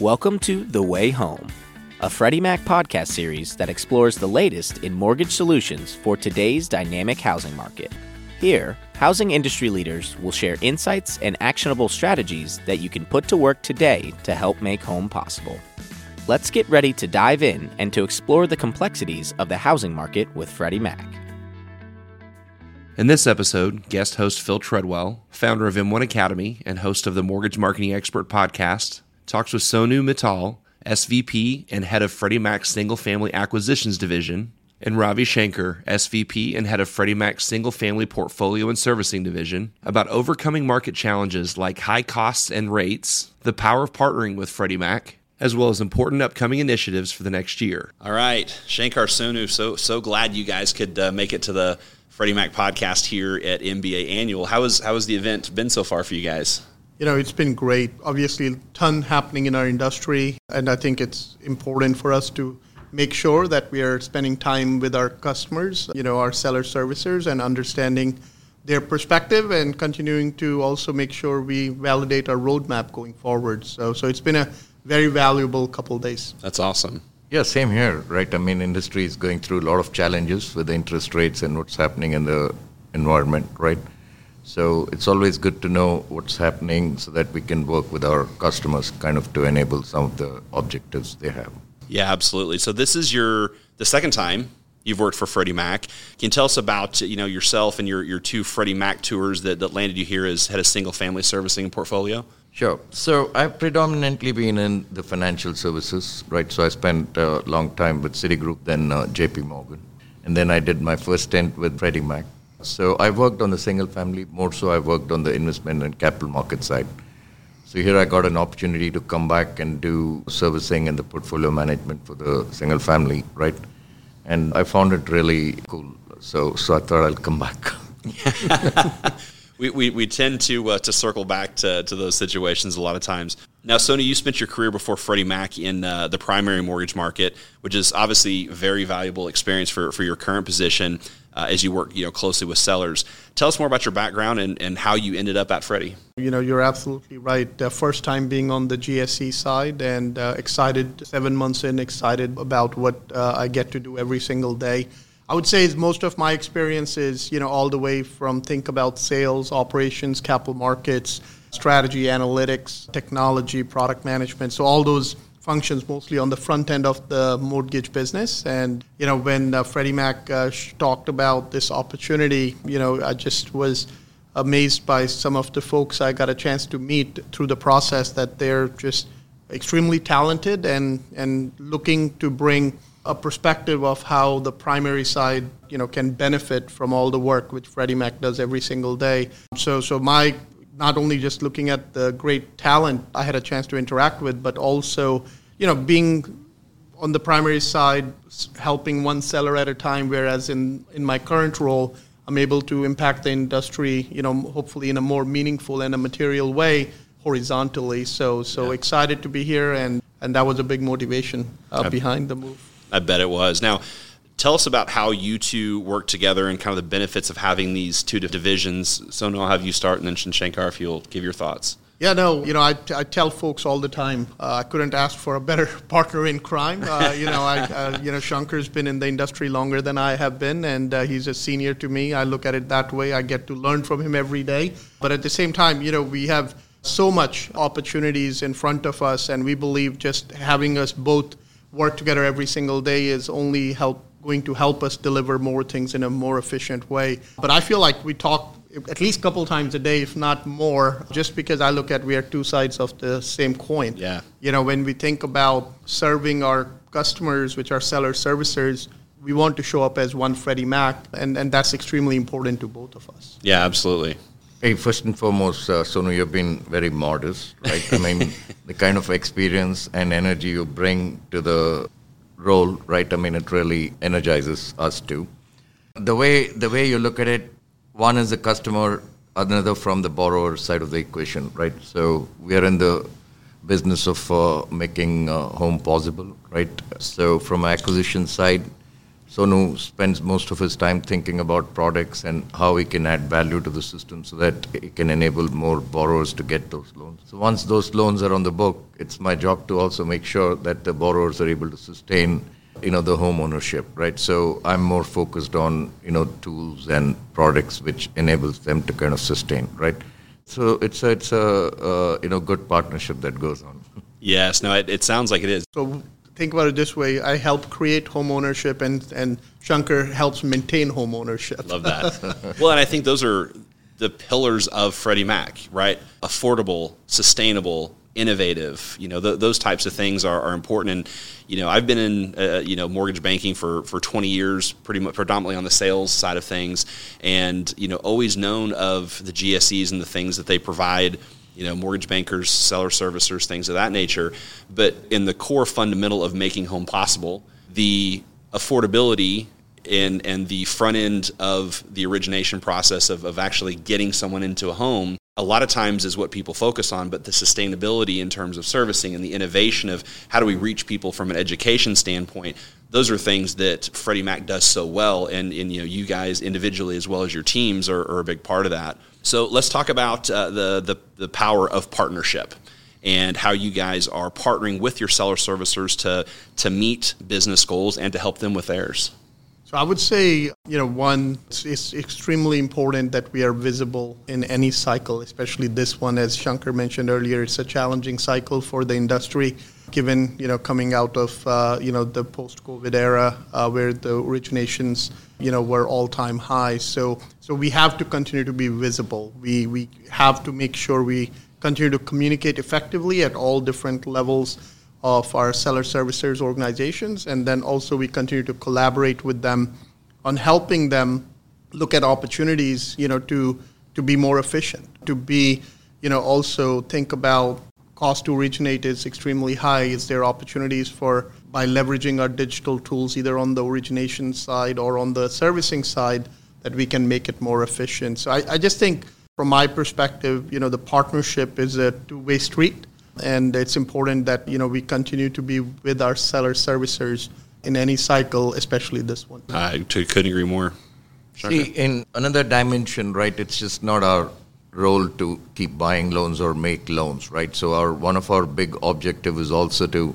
Welcome to The Way Home, a Freddie Mac podcast series that explores the latest in mortgage solutions for today's dynamic housing market. Here, housing industry leaders will share insights and actionable strategies that you can put to work today to help make home possible. Let's get ready to dive in and to explore the complexities of the housing market with Freddie Mac. In this episode, guest host Phil Treadwell, founder of M1 Academy and host of the Mortgage Marketing Expert podcast, talks with Sonu Mittal, SVP and head of Freddie Mac's Single Family Acquisitions Division, and Ravi Shankar, SVP and head of Freddie Mac's Single Family Portfolio and Servicing Division, about overcoming market challenges like high costs and rates, the power of partnering with Freddie Mac, as well as important upcoming initiatives for the next year. All right, Shankar Sonu, so so glad you guys could uh, make it to the Freddie Mac podcast here at MBA Annual. How has how has the event been so far for you guys? You know, it's been great. Obviously, a ton happening in our industry, and I think it's important for us to make sure that we are spending time with our customers, you know, our seller servicers, and understanding their perspective and continuing to also make sure we validate our roadmap going forward. So, so it's been a very valuable couple days. That's awesome. Yeah, same here, right? I mean, industry is going through a lot of challenges with the interest rates and what's happening in the environment, right? So it's always good to know what's happening so that we can work with our customers kind of to enable some of the objectives they have. Yeah, absolutely. So this is your the second time you've worked for Freddie Mac. Can you tell us about you know yourself and your, your two Freddie Mac tours that, that landed you here as head of single family servicing portfolio? Sure. So I've predominantly been in the financial services, right? So I spent a long time with Citigroup, then uh, JP Morgan. And then I did my first stint with Freddie Mac. So I worked on the single family, more so I worked on the investment and capital market side. So here I got an opportunity to come back and do servicing and the portfolio management for the single family, right? And I found it really cool. So so I thought I'll come back. we, we, we tend to uh, to circle back to, to those situations a lot of times. Now, Sonu, you spent your career before Freddie Mac in uh, the primary mortgage market, which is obviously very valuable experience for, for your current position uh, as you work you know closely with sellers. Tell us more about your background and, and how you ended up at Freddie. You know, you're absolutely right. Uh, first time being on the GSE side and uh, excited, seven months in, excited about what uh, I get to do every single day. I would say most of my experience is, you know, all the way from think about sales, operations, capital markets, strategy, analytics, technology, product management. So all those functions mostly on the front end of the mortgage business. And, you know, when uh, Freddie Mac uh, talked about this opportunity, you know, I just was amazed by some of the folks I got a chance to meet through the process that they're just extremely talented and, and looking to bring a perspective of how the primary side, you know, can benefit from all the work which Freddie Mac does every single day. So, so my not only just looking at the great talent I had a chance to interact with, but also, you know, being on the primary side, helping one seller at a time. Whereas in in my current role, I'm able to impact the industry, you know, hopefully in a more meaningful and a material way horizontally. So, so yeah. excited to be here, and and that was a big motivation uh, behind the move. I bet it was. Now, tell us about how you two work together and kind of the benefits of having these two divisions. So, I'll have you start, and then Shankar, if you'll give your thoughts. Yeah, no, you know, I, I tell folks all the time, uh, I couldn't ask for a better partner in crime. Uh, you know, I, uh, you know, Shankar's been in the industry longer than I have been, and uh, he's a senior to me. I look at it that way. I get to learn from him every day. But at the same time, you know, we have so much opportunities in front of us, and we believe just having us both – work together every single day is only help going to help us deliver more things in a more efficient way. But I feel like we talk at least a couple times a day, if not more, just because I look at we are two sides of the same coin. Yeah. You know, when we think about serving our customers, which are seller servicers, we want to show up as one Freddie Mac, and, and that's extremely important to both of us. Yeah, absolutely. Hey, first and foremost, uh, Sonu, you've been very modest, right? I mean, the kind of experience and energy you bring to the role, right? I mean, it really energizes us too. The way the way you look at it, one is the customer, another from the borrower side of the equation, right? So we are in the business of uh, making uh, home possible, right? So from acquisition side, Sonu spends most of his time thinking about products and how he can add value to the system so that it can enable more borrowers to get those loans. So once those loans are on the book, it's my job to also make sure that the borrowers are able to sustain you know the home ownership right so i'm more focused on you know tools and products which enables them to kind of sustain right so it's a, it's a uh, you know good partnership that goes on yes no it, it sounds like it is so think about it this way I help create home ownership, and, and Shankar helps maintain home ownership. Love that. well, and I think those are the pillars of Freddie Mac, right? Affordable, sustainable, innovative. You know, th- those types of things are, are, important. And you know, I've been in uh, you know mortgage banking for for 20 years, pretty much predominantly on the sales side of things, and you know, always known of the GSEs and the things that they provide you know, mortgage bankers, seller servicers, things of that nature. But in the core fundamental of making home possible, the affordability and, and the front end of the origination process of, of actually getting someone into a home a lot of times is what people focus on, but the sustainability in terms of servicing and the innovation of how do we reach people from an education standpoint, those are things that Freddie Mac does so well, and, and you know you guys individually as well as your teams are, are a big part of that. So let's talk about uh, the, the the power of partnership and how you guys are partnering with your seller servicers to to meet business goals and to help them with theirs. So I would say, you know, one, it's extremely important that we are visible in any cycle, especially this one. As Shankar mentioned earlier, it's a challenging cycle for the industry, given, you know, coming out of, uh, you know, the post-COVID era uh, where the originations, you know, were all-time high. So, so we have to continue to be visible. We, we have to make sure we continue to communicate effectively at all different levels of our seller servicers organizations, and then also we continue to collaborate with them on helping them look at opportunities, you know, to to be more efficient, to be, you know, also think about cost to originate is extremely high. Is there opportunities for by leveraging our digital tools, either on the origination side or on the servicing side, that we can make it more efficient? So I, I just think, from my perspective, you know, the partnership is a two-way street and it's important that you know we continue to be with our seller servicers in any cycle, especially this one. I couldn't agree more. See, in another dimension, right? It's just not our role to keep buying loans or make loans, right? So our one of our big objective is also to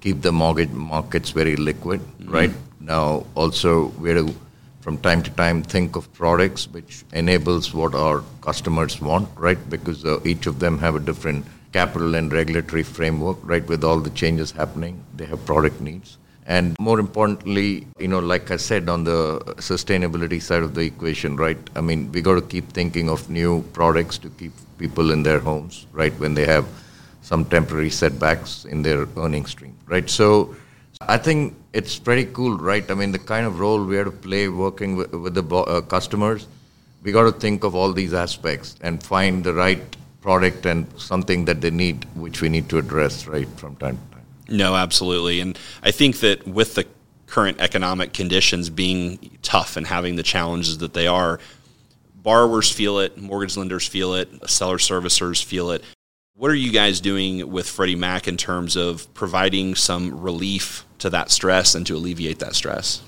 keep the mortgage markets very liquid, mm-hmm. right? Now, also we have to, from time to time, think of products which enables what our customers want, right? Because uh, each of them have a different capital and regulatory framework, right, with all the changes happening. They have product needs. And more importantly, you know, like I said, on the sustainability side of the equation, right? I mean, we got to keep thinking of new products to keep people in their homes, right, when they have some temporary setbacks in their earning stream, right? So I think it's pretty cool, right? I mean, the kind of role we have to play working with, with the uh, customers, we got to think of all these aspects and find the right product and something that they need, which we need to address right from time to time. No, absolutely. And I think that with the current economic conditions being tough and having the challenges that they are, borrowers feel it, mortgage lenders feel it, seller servicers feel it. What are you guys doing with Freddie Mac in terms of providing some relief to that stress and to alleviate that stress?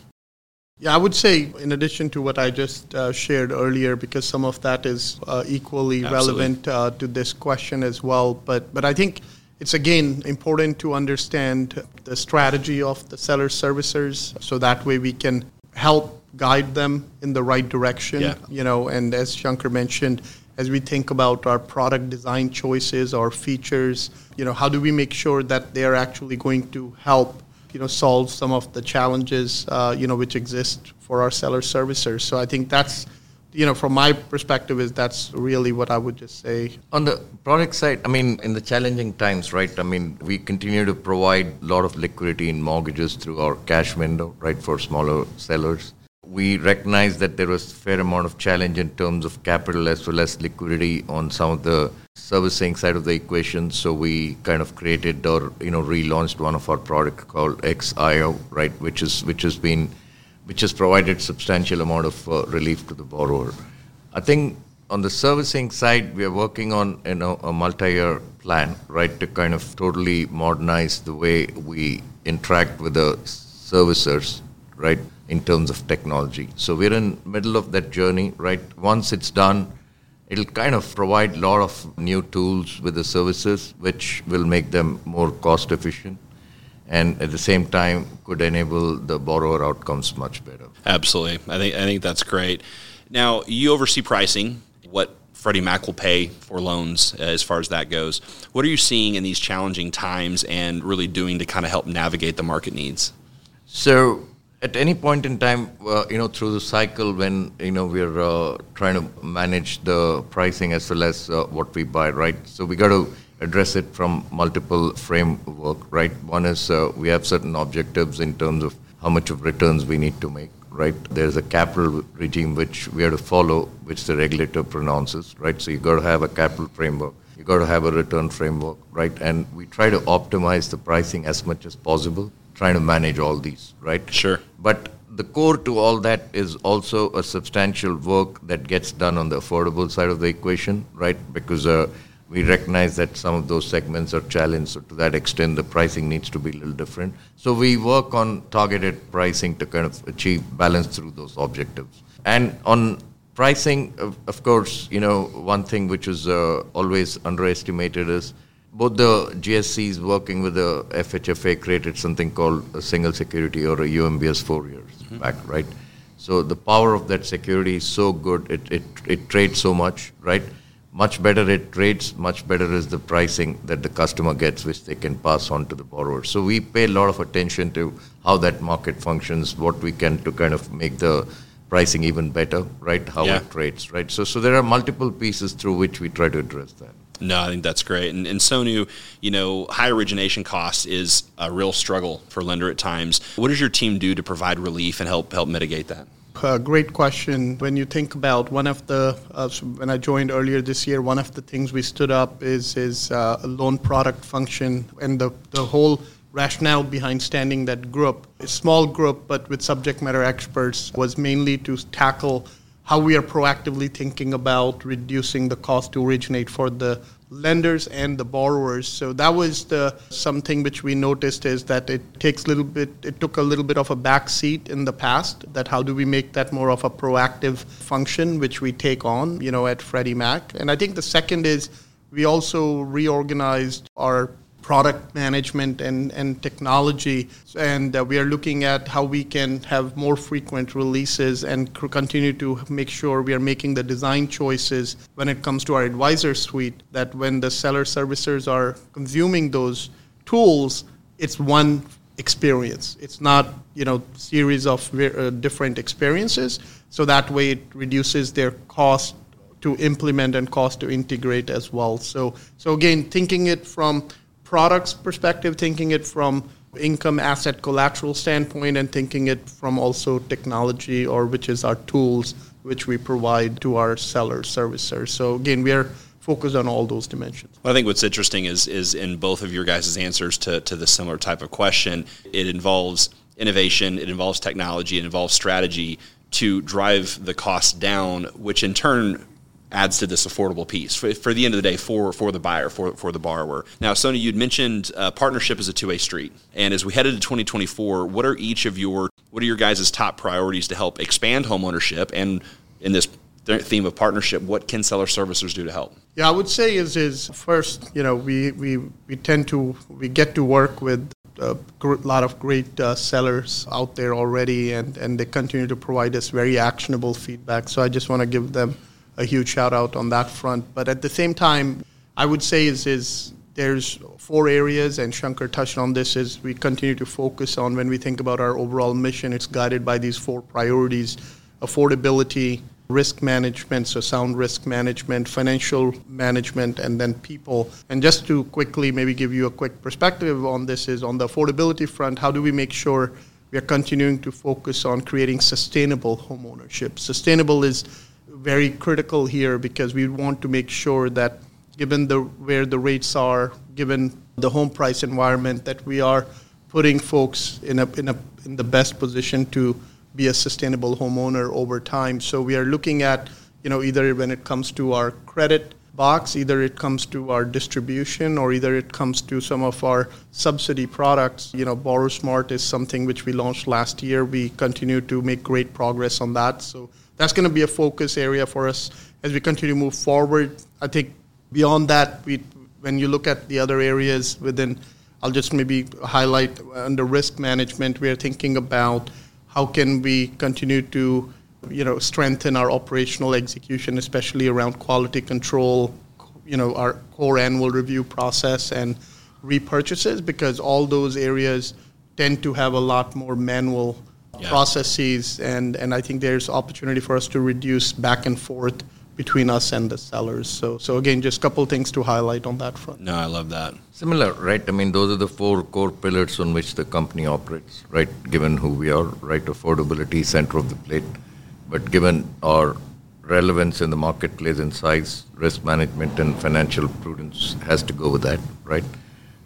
Yeah, I would say, in addition to what I just uh, shared earlier, because some of that is uh, equally Absolutely. relevant uh, to this question as well. But but I think it's again important to understand the strategy of the seller servicers, so that way we can help guide them in the right direction. Yeah. You know, and as Shankar mentioned, as we think about our product design choices, our features, you know, how do we make sure that they are actually going to help you know solve some of the challenges uh, you know which exist for our seller servicers. So I think that's you know from my perspective is that's really what I would just say. On the product side, I mean in the challenging times, right? I mean we continue to provide a lot of liquidity in mortgages through our cash window, right, for smaller sellers we recognize that there was a fair amount of challenge in terms of capital as well as liquidity on some of the servicing side of the equation. So we kind of created or you know relaunched one of our product called XIO, right, which is which has been which has provided substantial amount of uh, relief to the borrower. I think on the servicing side, we are working on you know a multi-year plan, right, to kind of totally modernize the way we interact with the servicers, right in terms of technology. So we're in middle of that journey, right? Once it's done, it'll kind of provide a lot of new tools with the services, which will make them more cost efficient, and at the same time could enable the borrower outcomes much better. Absolutely, I think I think that's great. Now you oversee pricing. What Freddie Mac will pay for loans uh, as far as that goes. What are you seeing in these challenging times and really doing to kind of help navigate the market needs? So at any point in time, uh, you know, through the cycle when, you know, we're uh, trying to manage the pricing as well as uh, what we buy, right? So we got to address it from multiple framework, right? One is uh, we have certain objectives in terms of how much of returns we need to make right? There's a capital regime which we have to follow, which the regulator pronounces, right? So you got to have a capital framework. You got to have a return framework, right? And we try to optimize the pricing as much as possible, trying to manage all these, right? Sure. But the core to all that is also a substantial work that gets done on the affordable side of the equation, right? Because uh, we recognize that some of those segments are challenged. So to that extent, the pricing needs to be a little different. So we work on targeted pricing to kind of achieve balance through those objectives. And on pricing, of, of course, you know, one thing which is uh, always underestimated is both the GSEs working with the FHFA created something called a single security or a UMBS four years mm-hmm. back, right? So the power of that security is so good, it, it, it trades so much, right? much better it trades, much better is the pricing that the customer gets, which they can pass on to the borrower. So we pay a lot of attention to how that market functions, what we can to kind of make the pricing even better, right? How yeah. it trades, right? So, so there are multiple pieces through which we try to address that. No, I think that's great. And, and Sonu, you know, high origination costs is a real struggle for lender at times. What does your team do to provide relief and help help mitigate that? Uh, great question. When you think about one of the, uh, when I joined earlier this year, one of the things we stood up is is uh, a loan product function, and the the whole rationale behind standing that group, a small group but with subject matter experts, was mainly to tackle how we are proactively thinking about reducing the cost to originate for the lenders and the borrowers. So that was the something which we noticed is that it takes a little bit it took a little bit of a back seat in the past that how do we make that more of a proactive function which we take on, you know, at Freddie Mac. And I think the second is we also reorganized our product management and, and technology. And uh, we are looking at how we can have more frequent releases and continue to make sure we are making the design choices when it comes to our advisor suite, that when the seller servicers are consuming those tools, it's one experience. It's not, you know, series of uh, different experiences. So that way it reduces their cost to implement and cost to integrate as well. So, so again, thinking it from products perspective, thinking it from income asset collateral standpoint and thinking it from also technology or which is our tools which we provide to our sellers servicers. So again we are focused on all those dimensions. Well, i think what's interesting is is in both of your guys' answers to, to the similar type of question it involves innovation it involves technology it involves strategy to drive the cost down which in turn adds to this affordable piece for, for the end of the day for, for the buyer, for, for the borrower. Now, Sonu, you'd mentioned uh, partnership is a two way street. And as we head into 2024, what are each of your, what are your guys' top priorities to help expand homeownership? And in this theme of partnership, what can seller servicers do to help? Yeah, I would say is, is first, you know, we, we, we tend to, we get to work with a lot of great uh, sellers out there already, and, and they continue to provide us very actionable feedback. So I just want to give them a huge shout out on that front. But at the same time, I would say is is there's four areas, and Shankar touched on this. Is we continue to focus on when we think about our overall mission. It's guided by these four priorities: affordability, risk management, so sound risk management, financial management, and then people. And just to quickly maybe give you a quick perspective on this is on the affordability front, how do we make sure we are continuing to focus on creating sustainable homeownership? Sustainable is very critical here because we want to make sure that given the where the rates are, given the home price environment, that we are putting folks in a in a in the best position to be a sustainable homeowner over time. So we are looking at you know either when it comes to our credit box. Either it comes to our distribution or either it comes to some of our subsidy products. You know, BorrowSmart is something which we launched last year. We continue to make great progress on that. So that's going to be a focus area for us as we continue to move forward. I think beyond that, we, when you look at the other areas within, I'll just maybe highlight under risk management, we are thinking about how can we continue to you know, strengthen our operational execution, especially around quality control, you know, our core annual review process and repurchases, because all those areas tend to have a lot more manual yeah. processes, and, and I think there's opportunity for us to reduce back and forth between us and the sellers. So, so again, just a couple things to highlight on that front. No, I love that. Similar, right? I mean, those are the four core pillars on which the company operates, right? Given who we are, right? Affordability, center of the plate but given our relevance in the marketplace and size, risk management and financial prudence has to go with that, right?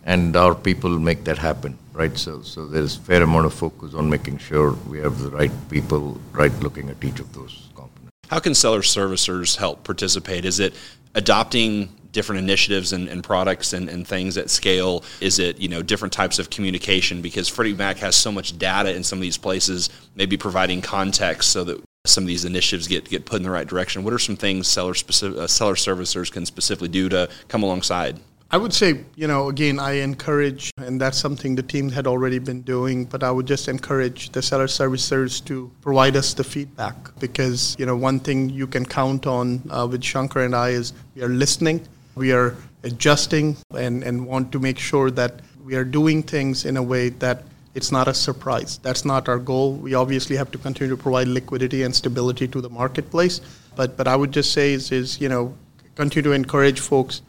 And our people make that happen, right? So, so there's fair amount of focus on making sure we have the right people, right, looking at each of those components. How can seller servicers help participate? Is it adopting different initiatives and, and products and, and, things at scale? Is it you know different types of communication? Because Freddie Mac has so much data in some of these places, maybe providing context so that some of these initiatives get, get put in the right direction? What are some things seller, specific, uh, seller servicers can specifically do to come alongside? I would say, you know, again, I encourage, and that's something the team had already been doing, but I would just encourage the seller servicers to provide us the feedback because, you know, one thing you can count on uh, with Shankar and I is we are listening, we are adjusting, and, and want to make sure that we are doing things in a way that it's not a surprise. That's not our goal. We obviously have to continue to provide liquidity and stability to the marketplace. But but I would just say is, is you know continue to encourage folks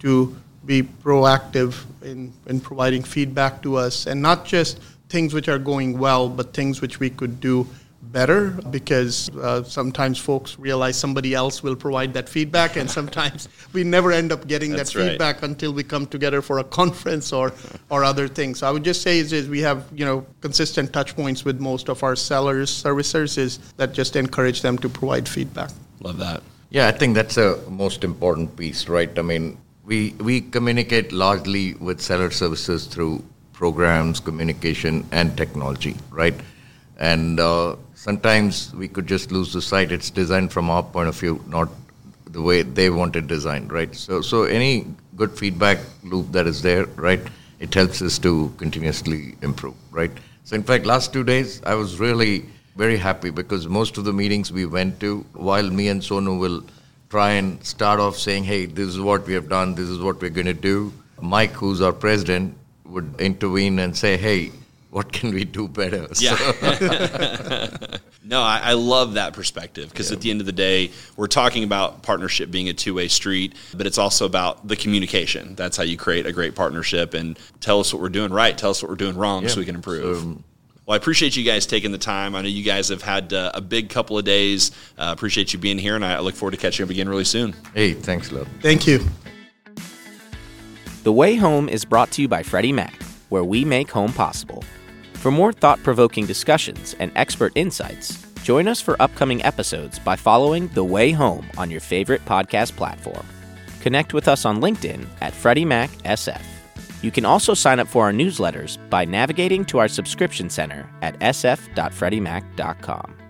to be proactive in, in providing feedback to us and not just things which are going well, but things which we could do better because uh, sometimes folks realize somebody else will provide that feedback, and sometimes we never end up getting that feedback right. until we come together for a conference or, or other things. So I would just say is, is we have you know consistent touch points with most of our sellers, servicers, is that just encourage them to provide feedback. Love that. Yeah, I think that's a most important piece, right? I mean, we we communicate largely with seller services through programs, communication, and technology, right? And uh, sometimes we could just lose the sight. It's designed from our point of view, not the way they want it designed, right? So, so any good feedback loop that is there, right? It helps us to continuously improve, right? So, in fact, last two days I was really very happy because most of the meetings we went to, while me and Sonu will try and start off saying, "Hey, this is what we have done. This is what we're going to do," Mike, who's our president, would intervene and say, "Hey." what can we do better? Yeah. no, I, I, love that perspective because yeah. at the end of the day, we're talking about partnership being a two way street, but it's also about the communication. That's how you create a great partnership and tell us what we're doing right, tell us what we're doing wrong yeah. so we can improve. So, um, well, I appreciate you guys taking the time. I know you guys have had uh, a big couple of days. Uh, appreciate you being here, and I look forward to catching up again really soon. Hey, thanks, love. Thank you. The Way Home is brought to you by Freddie Mac, where we make home possible. For more thought provoking discussions and expert insights, join us for upcoming episodes by following The Way Home on your favorite podcast platform. Connect with us on LinkedIn at Freddie Mac SF. You can also sign up for our newsletters by navigating to our subscription center at sf.freddiemac.com.